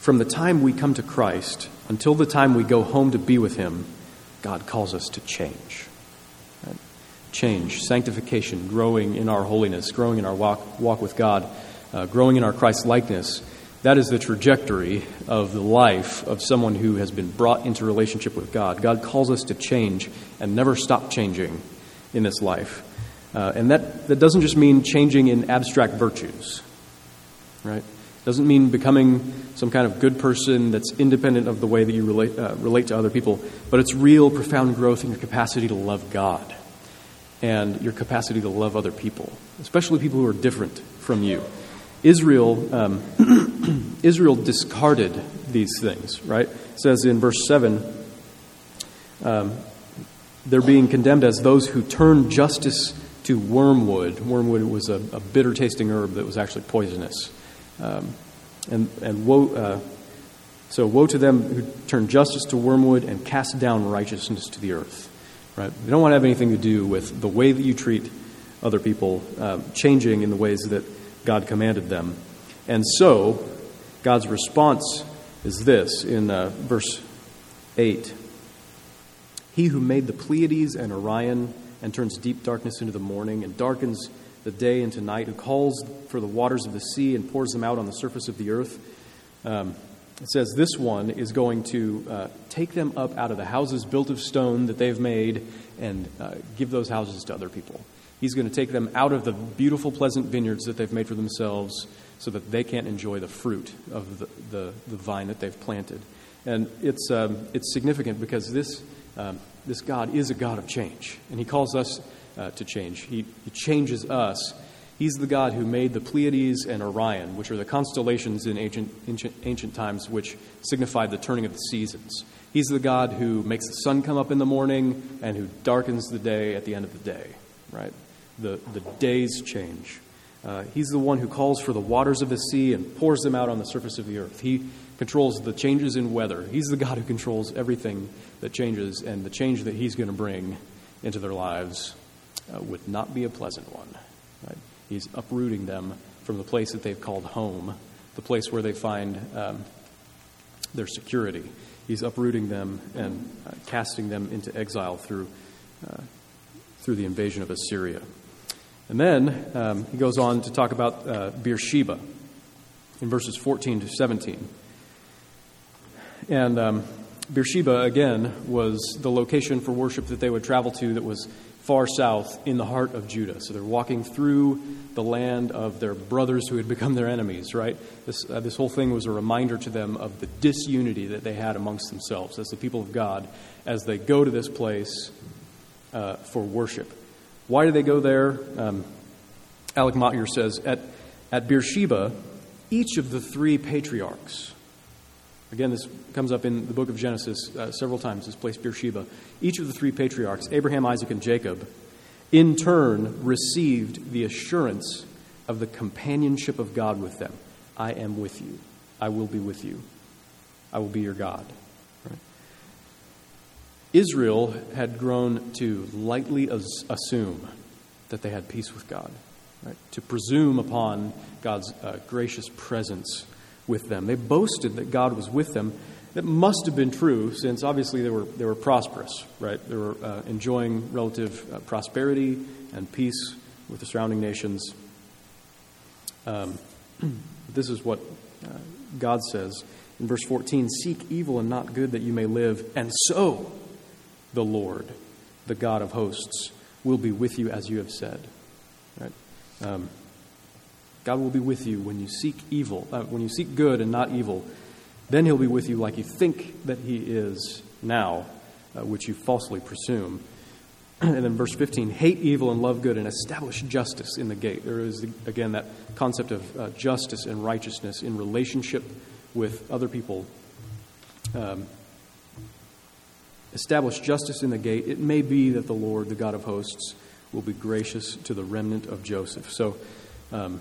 From the time we come to Christ until the time we go home to be with Him, God calls us to change. Change, sanctification, growing in our holiness, growing in our walk, walk with God, uh, growing in our Christ likeness. That is the trajectory of the life of someone who has been brought into relationship with God. God calls us to change and never stop changing in this life. Uh, and that, that doesn't just mean changing in abstract virtues, right? Doesn't mean becoming some kind of good person that's independent of the way that you relate, uh, relate to other people, but it's real, profound growth in your capacity to love God and your capacity to love other people, especially people who are different from you. Israel, um, Israel discarded these things, right? It says in verse 7 um, they're being condemned as those who turn justice to wormwood. Wormwood was a, a bitter tasting herb that was actually poisonous. Um, and and woe, uh, so woe to them who turn justice to wormwood and cast down righteousness to the earth. Right? They don't want to have anything to do with the way that you treat other people, uh, changing in the ways that God commanded them. And so, God's response is this in uh, verse 8 He who made the Pleiades and Orion and turns deep darkness into the morning and darkens the day into night, who calls for the waters of the sea and pours them out on the surface of the earth. Um, it says this one is going to uh, take them up out of the houses built of stone that they've made and uh, give those houses to other people. He's going to take them out of the beautiful, pleasant vineyards that they've made for themselves so that they can't enjoy the fruit of the, the, the vine that they've planted. And it's, um, it's significant because this, um, this God is a God of change, and He calls us uh, to change. He, he changes us. He's the God who made the Pleiades and Orion, which are the constellations in ancient, ancient, ancient times which signified the turning of the seasons. He's the God who makes the sun come up in the morning and who darkens the day at the end of the day, right? the, the days change. Uh, he's the one who calls for the waters of the sea and pours them out on the surface of the earth. He controls the changes in weather. He's the God who controls everything that changes, and the change that He's going to bring into their lives uh, would not be a pleasant one. Right? He's uprooting them from the place that they've called home, the place where they find um, their security. He's uprooting them and uh, casting them into exile through, uh, through the invasion of Assyria. And then um, he goes on to talk about uh, Beersheba in verses 14 to 17. And um, Beersheba, again, was the location for worship that they would travel to that was far south in the heart of Judah. So they're walking through the land of their brothers who had become their enemies, right? This, uh, this whole thing was a reminder to them of the disunity that they had amongst themselves as the people of God as they go to this place uh, for worship. Why do they go there? Um, Alec Motyer says at, at Beersheba, each of the three patriarchs, again, this comes up in the book of Genesis uh, several times, this place Beersheba, each of the three patriarchs, Abraham, Isaac, and Jacob, in turn received the assurance of the companionship of God with them. I am with you. I will be with you. I will be your God. Israel had grown to lightly assume that they had peace with God, right? to presume upon God's uh, gracious presence with them. They boasted that God was with them. That must have been true, since obviously they were, they were prosperous, right? They were uh, enjoying relative uh, prosperity and peace with the surrounding nations. Um, this is what uh, God says in verse 14 Seek evil and not good that you may live, and so the Lord, the God of hosts, will be with you as you have said. Right? Um, God will be with you when you seek evil, uh, when you seek good and not evil. Then He'll be with you like you think that He is now, uh, which you falsely presume. and then verse 15 hate evil and love good and establish justice in the gate. There is, again, that concept of uh, justice and righteousness in relationship with other people. Um, establish justice in the gate, it may be that the Lord, the God of hosts, will be gracious to the remnant of Joseph. So, um,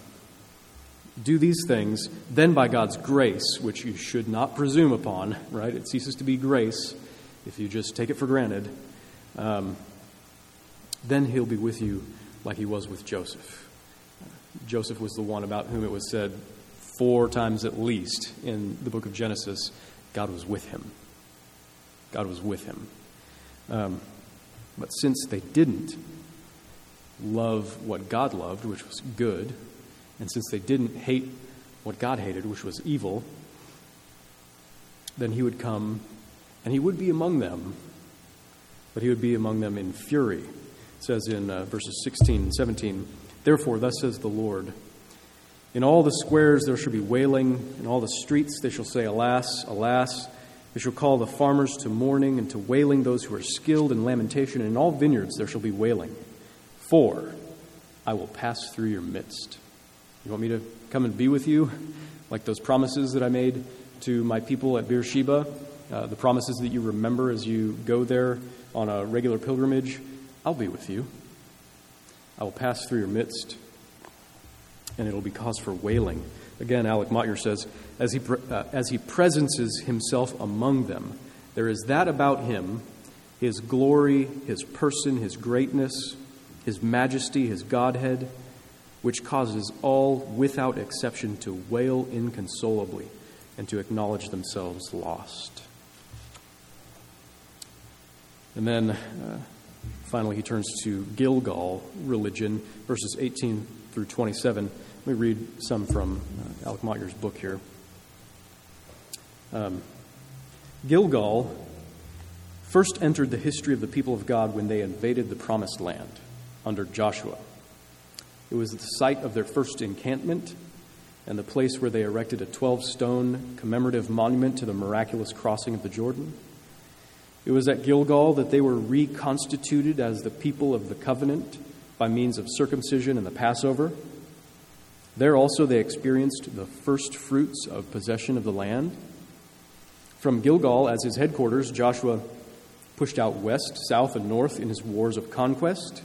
do these things, then by God's grace, which you should not presume upon, right? It ceases to be grace if you just take it for granted. Um, then he'll be with you like he was with Joseph. Joseph was the one about whom it was said, four times at least in the book of Genesis, God was with him. God was with him. Um, but since they didn't love what God loved, which was good, and since they didn't hate what God hated, which was evil, then he would come and he would be among them, but he would be among them in fury. It says in uh, verses 16 and 17, Therefore, thus says the Lord, in all the squares there shall be wailing, in all the streets they shall say, Alas, alas. They shall call the farmers to mourning and to wailing those who are skilled in lamentation, and in all vineyards there shall be wailing. For I will pass through your midst. You want me to come and be with you? Like those promises that I made to my people at Beersheba, uh, the promises that you remember as you go there on a regular pilgrimage. I'll be with you. I will pass through your midst and it'll be cause for wailing. Again, Alec Motyer says, as he, uh, as he presences himself among them, there is that about him, his glory, his person, his greatness, his majesty, his Godhead, which causes all, without exception, to wail inconsolably and to acknowledge themselves lost. And then uh, finally, he turns to Gilgal religion, verses 18 through 27. Let me read some from uh, Alec Motyer's book here. Um, Gilgal first entered the history of the people of God when they invaded the Promised Land under Joshua. It was the site of their first encampment and the place where they erected a 12 stone commemorative monument to the miraculous crossing of the Jordan. It was at Gilgal that they were reconstituted as the people of the covenant by means of circumcision and the Passover. There also they experienced the first fruits of possession of the land. From Gilgal as his headquarters, Joshua pushed out west, south, and north in his wars of conquest.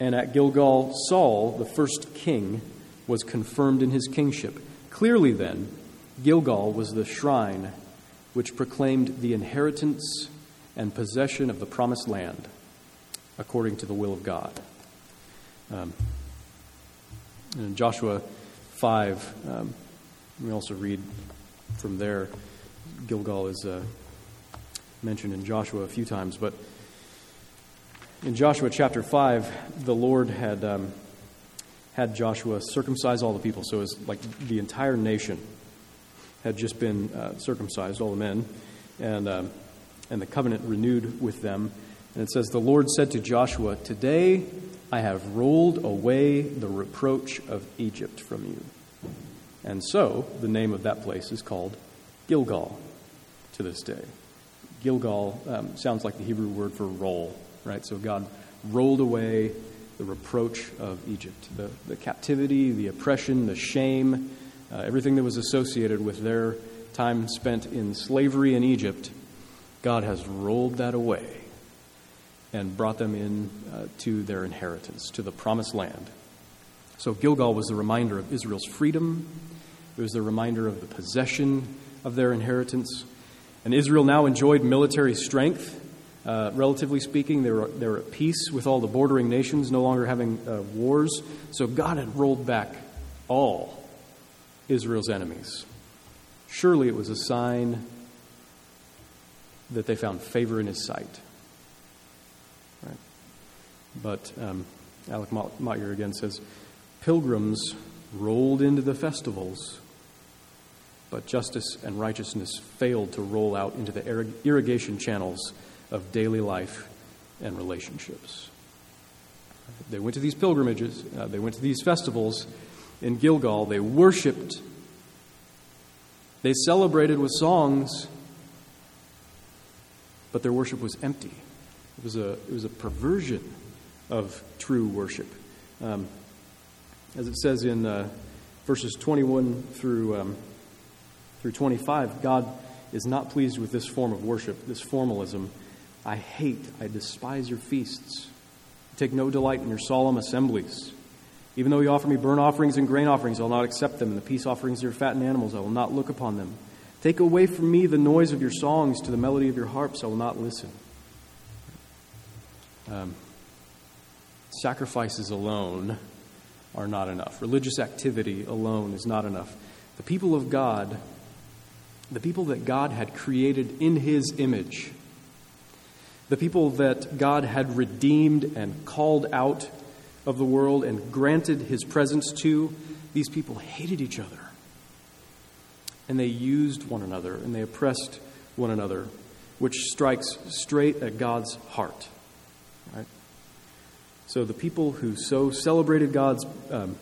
And at Gilgal, Saul, the first king, was confirmed in his kingship. Clearly, then, Gilgal was the shrine which proclaimed the inheritance and possession of the promised land according to the will of God. Um, in Joshua 5, um, we also read from there. Gilgal is uh, mentioned in Joshua a few times, but in Joshua chapter 5, the Lord had, um, had Joshua circumcise all the people. So it was like the entire nation had just been uh, circumcised, all the men, and, um, and the covenant renewed with them. And it says, The Lord said to Joshua, Today I have rolled away the reproach of Egypt from you. And so the name of that place is called Gilgal to this day. Gilgal um, sounds like the Hebrew word for roll, right? So God rolled away the reproach of Egypt, the, the captivity, the oppression, the shame, uh, everything that was associated with their time spent in slavery in Egypt. God has rolled that away and brought them in uh, to their inheritance, to the promised land. So Gilgal was the reminder of Israel's freedom, it was the reminder of the possession of their inheritance. And Israel now enjoyed military strength. Uh, relatively speaking, they were, they were at peace with all the bordering nations, no longer having uh, wars. So God had rolled back all Israel's enemies. Surely it was a sign that they found favor in his sight. But um, Alec Motyer again says pilgrims rolled into the festivals, but justice and righteousness failed to roll out into the irrigation channels of daily life and relationships. They went to these pilgrimages, uh, they went to these festivals in Gilgal, they worshiped, they celebrated with songs, but their worship was empty. It was a, it was a perversion of true worship. Um, as it says in uh, verses 21 through, um, through 25, God is not pleased with this form of worship, this formalism. I hate, I despise your feasts. I take no delight in your solemn assemblies. Even though you offer me burnt offerings and grain offerings, I will not accept them, and the peace offerings of your fattened animals, I will not look upon them. Take away from me the noise of your songs, to the melody of your harps, I will not listen. Um, sacrifices alone are not enough. Religious activity alone is not enough. The people of God, the people that God had created in His image, the people that God had redeemed and called out of the world and granted His presence to, these people hated each other. And they used one another and they oppressed one another, which strikes straight at God's heart. Right? So the people who so celebrated God's um,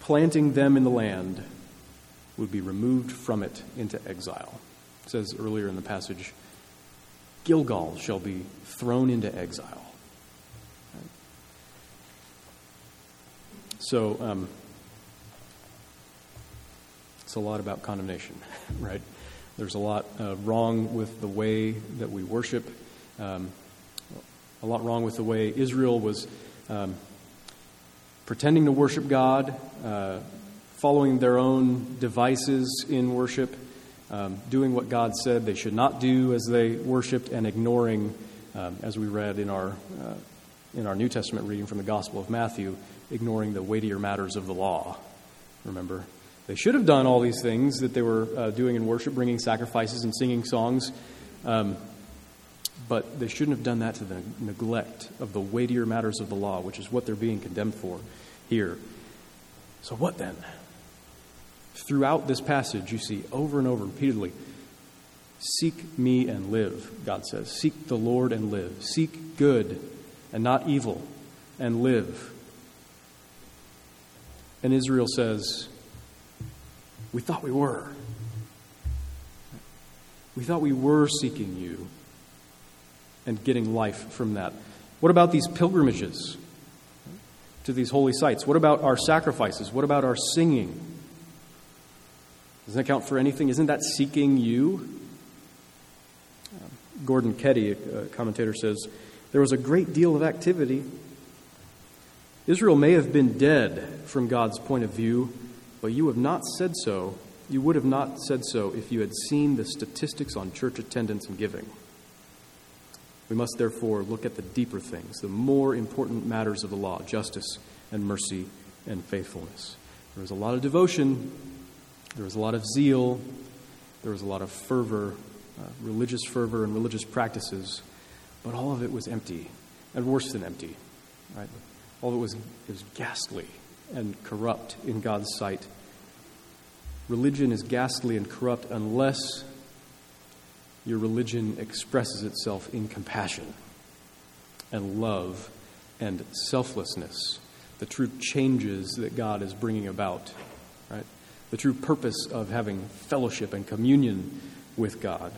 planting them in the land would be removed from it into exile. It says earlier in the passage, Gilgal shall be thrown into exile. So, um, it's a lot about condemnation, right? There's a lot uh, wrong with the way that we worship. Um, a lot wrong with the way Israel was um, pretending to worship God, uh, following their own devices in worship, um, doing what God said they should not do as they worshiped, and ignoring, um, as we read in our, uh, in our New Testament reading from the Gospel of Matthew, ignoring the weightier matters of the law. Remember? They should have done all these things that they were uh, doing in worship, bringing sacrifices and singing songs. Um, but they shouldn't have done that to the neglect of the weightier matters of the law, which is what they're being condemned for here. So, what then? Throughout this passage, you see over and over repeatedly Seek me and live, God says. Seek the Lord and live. Seek good and not evil and live. And Israel says, We thought we were. We thought we were seeking you and getting life from that. What about these pilgrimages to these holy sites? What about our sacrifices? What about our singing? Doesn't that count for anything? Isn't that seeking you? Gordon Keddie, a commentator, says there was a great deal of activity. Israel may have been dead from God's point of view, but you have not said so. You would have not said so if you had seen the statistics on church attendance and giving. We must therefore look at the deeper things, the more important matters of the law justice and mercy and faithfulness. There was a lot of devotion, there was a lot of zeal, there was a lot of fervor, uh, religious fervor, and religious practices, but all of it was empty, and worse than empty. Right? All of it was, it was ghastly and corrupt in God's sight. Religion is ghastly and corrupt unless your religion expresses itself in compassion and love and selflessness, the true changes that God is bringing about? The true purpose of having fellowship and communion with God.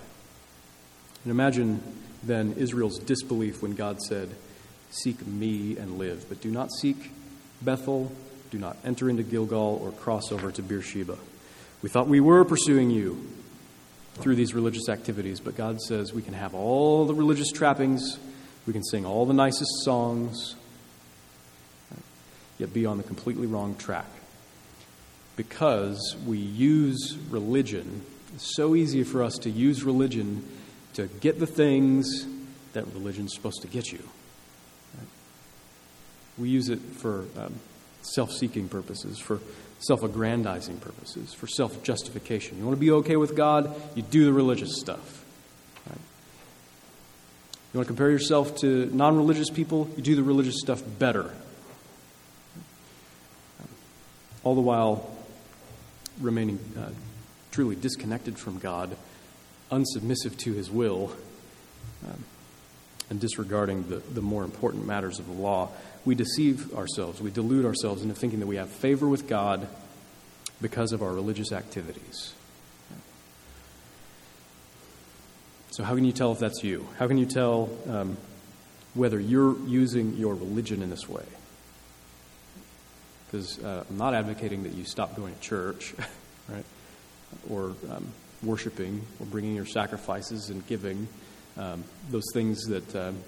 And imagine then Israel's disbelief when God said, Seek me and live, but do not seek Bethel, do not enter into Gilgal or cross over to Beersheba. We thought we were pursuing you, through these religious activities, but God says we can have all the religious trappings, we can sing all the nicest songs, yet be on the completely wrong track. Because we use religion, it's so easy for us to use religion to get the things that religion's supposed to get you. We use it for um, self seeking purposes, for self aggrandizing purposes, for self justification. You want to be okay with God, you do the religious stuff. You want to compare yourself to non religious people, you do the religious stuff better. All the while remaining uh, truly disconnected from God, unsubmissive to his will, um, and disregarding the, the more important matters of the law we deceive ourselves, we delude ourselves into thinking that we have favor with God because of our religious activities. So, how can you tell if that's you? How can you tell um, whether you're using your religion in this way? Because uh, I'm not advocating that you stop going to church, right? Or um, worshiping, or bringing your sacrifices and giving. Um, those things that, um,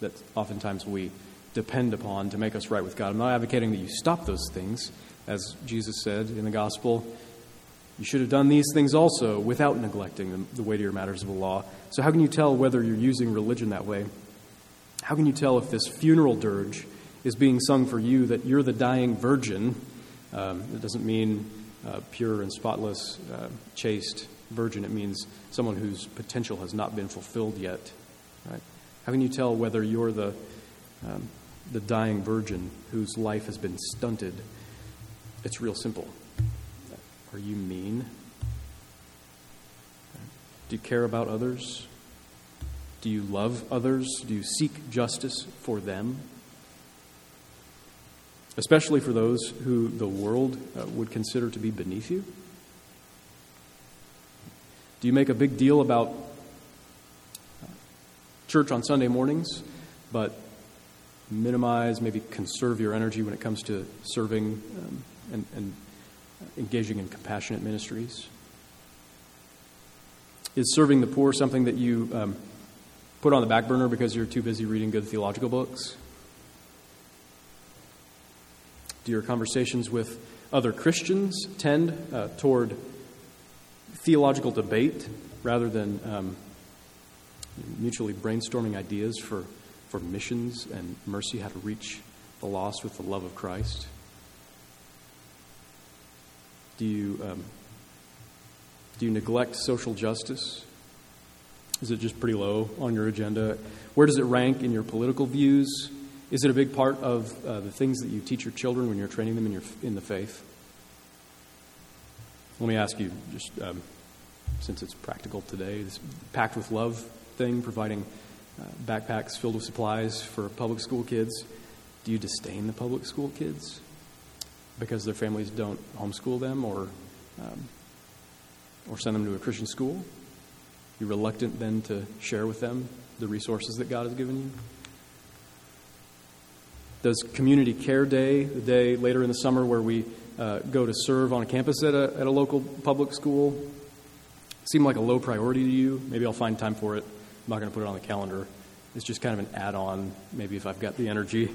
that oftentimes we depend upon to make us right with God. I'm not advocating that you stop those things. As Jesus said in the gospel, you should have done these things also without neglecting the, the weightier matters of the law. So, how can you tell whether you're using religion that way? How can you tell if this funeral dirge is being sung for you that you're the dying virgin. Um, it doesn't mean uh, pure and spotless, uh, chaste virgin. It means someone whose potential has not been fulfilled yet. Right? How can you tell whether you're the, um, the dying virgin whose life has been stunted? It's real simple. Are you mean? Do you care about others? Do you love others? Do you seek justice for them? Especially for those who the world uh, would consider to be beneath you? Do you make a big deal about church on Sunday mornings, but minimize, maybe conserve your energy when it comes to serving um, and, and engaging in compassionate ministries? Is serving the poor something that you um, put on the back burner because you're too busy reading good theological books? Do your conversations with other Christians tend uh, toward theological debate rather than um, mutually brainstorming ideas for, for missions and mercy, how to reach the lost with the love of Christ? Do you, um, do you neglect social justice? Is it just pretty low on your agenda? Where does it rank in your political views? Is it a big part of uh, the things that you teach your children when you're training them in, your, in the faith? Let me ask you, just um, since it's practical today, this packed with love thing, providing uh, backpacks filled with supplies for public school kids. Do you disdain the public school kids because their families don't homeschool them or, um, or send them to a Christian school? You're reluctant then to share with them the resources that God has given you? Does Community Care Day, the day later in the summer where we uh, go to serve on a campus at a, at a local public school, seem like a low priority to you? Maybe I'll find time for it. I'm not going to put it on the calendar. It's just kind of an add on, maybe if I've got the energy,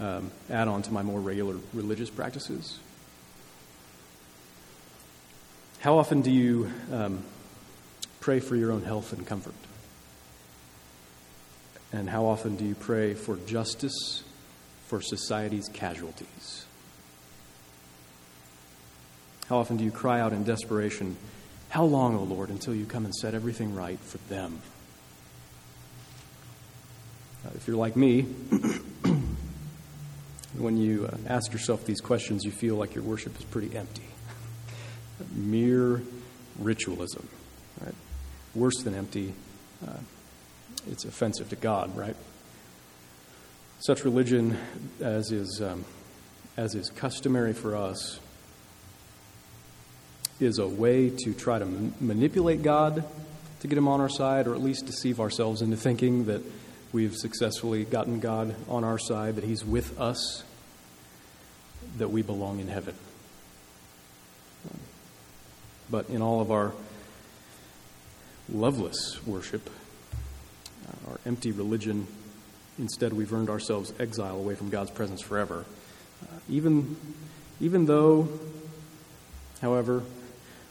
um, add on to my more regular religious practices. How often do you um, pray for your own health and comfort? And how often do you pray for justice for society's casualties? How often do you cry out in desperation, How long, O oh Lord, until you come and set everything right for them? Uh, if you're like me, when you uh, ask yourself these questions, you feel like your worship is pretty empty. Mere ritualism, right? Worse than empty, uh, it's offensive to God, right? Such religion as is, um, as is customary for us is a way to try to m- manipulate God to get him on our side, or at least deceive ourselves into thinking that we've successfully gotten God on our side, that He's with us, that we belong in heaven. But in all of our loveless worship, our empty religion, instead we've earned ourselves exile away from God's presence forever. Uh, even, even though, however,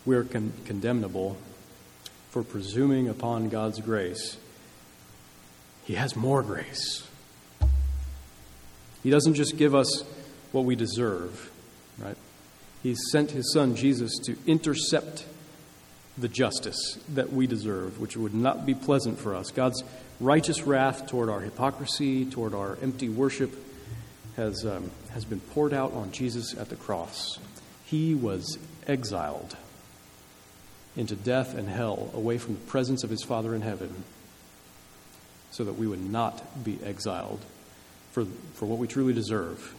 we're con- condemnable for presuming upon God's grace he has more grace. He doesn't just give us what we deserve, right? He sent his son Jesus to intercept the justice that we deserve, which would not be pleasant for us. God's righteous wrath toward our hypocrisy, toward our empty worship, has, um, has been poured out on Jesus at the cross. He was exiled into death and hell, away from the presence of his Father in heaven so that we would not be exiled for, for what we truly deserve.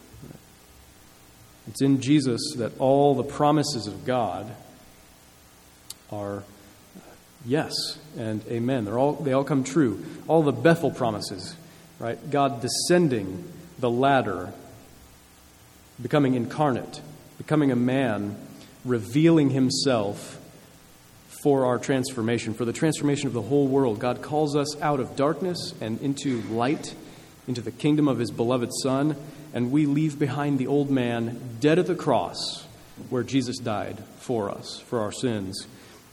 It's in Jesus that all the promises of God are uh, yes and amen. They're all, they all come true. All the Bethel promises, right? God descending the ladder, becoming incarnate, becoming a man, revealing himself for our transformation, for the transformation of the whole world. God calls us out of darkness and into light, into the kingdom of His beloved Son, and we leave behind the old man dead at the cross where Jesus died for us, for our sins,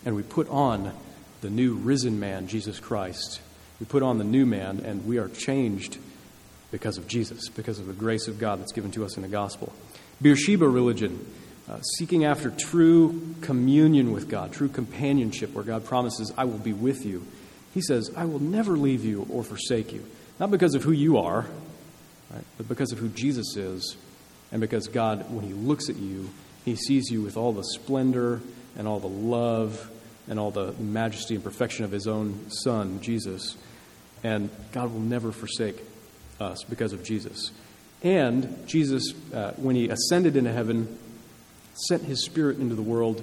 and we put on the new risen man, Jesus Christ. We put on the new man, and we are changed because of Jesus, because of the grace of God that's given to us in the gospel. Beersheba religion, uh, seeking after true communion with God, true companionship, where God promises, I will be with you. He says, I will never leave you or forsake you. Not because of who you are, right, but because of who Jesus is, and because God, when He looks at you, He sees you with all the splendor and all the love and all the majesty and perfection of His own Son, Jesus. And God will never forsake us because of Jesus. And Jesus, uh, when He ascended into heaven, sent His Spirit into the world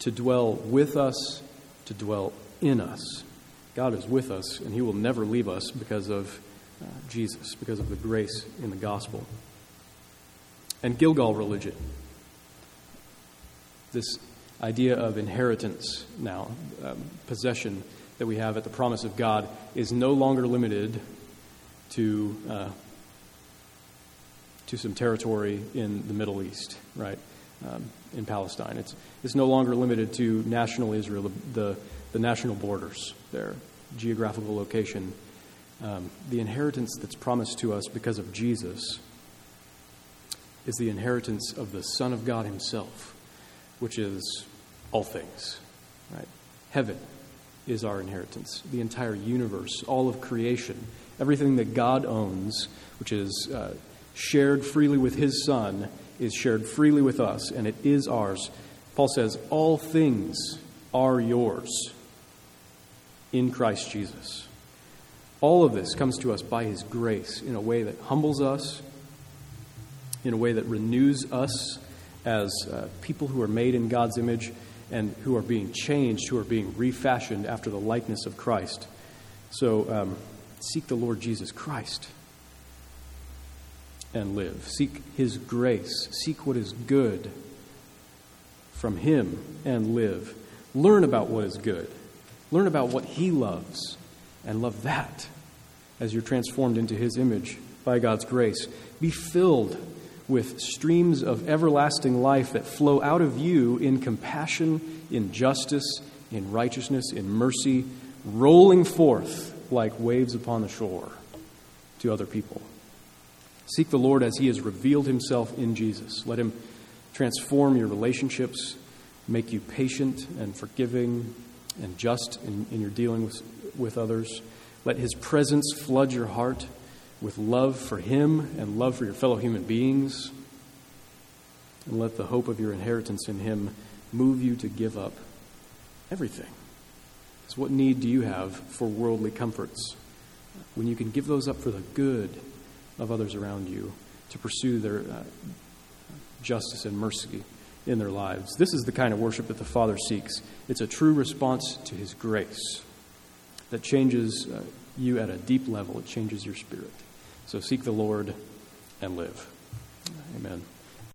to dwell with us, to dwell in us. God is with us, and He will never leave us because of uh, Jesus, because of the grace in the gospel. And Gilgal religion. This idea of inheritance now, um, possession that we have at the promise of God, is no longer limited to, uh, to some territory in the Middle East, right? Um, in Palestine. It's, it's no longer limited to national Israel, the, the, the national borders, their geographical location. Um, the inheritance that's promised to us because of Jesus is the inheritance of the Son of God Himself, which is all things, right? Heaven is our inheritance. The entire universe, all of creation, everything that God owns, which is uh, shared freely with His Son, is shared freely with us, and it is ours. Paul says, All things are yours in Christ Jesus. All of this comes to us by His grace in a way that humbles us, in a way that renews us as uh, people who are made in God's image and who are being changed, who are being refashioned after the likeness of Christ. So um, seek the Lord Jesus Christ and live. Seek His grace. Seek what is good from Him and live. Learn about what is good. Learn about what He loves and love that as you're transformed into His image by God's grace. Be filled with streams of everlasting life that flow out of you in compassion, in justice, in righteousness, in mercy, rolling forth like waves upon the shore to other people. Seek the Lord as He has revealed Himself in Jesus. Let Him transform your relationships, make you patient and forgiving and just in, in your dealing with, with others. Let His presence flood your heart with love for Him and love for your fellow human beings. And let the hope of your inheritance in Him move you to give up everything. What need do you have for worldly comforts when you can give those up for the good of others around you to pursue their uh, justice and mercy in their lives? This is the kind of worship that the Father seeks. It's a true response to His grace that changes uh, you at a deep level, it changes your spirit. So seek the Lord and live. Amen.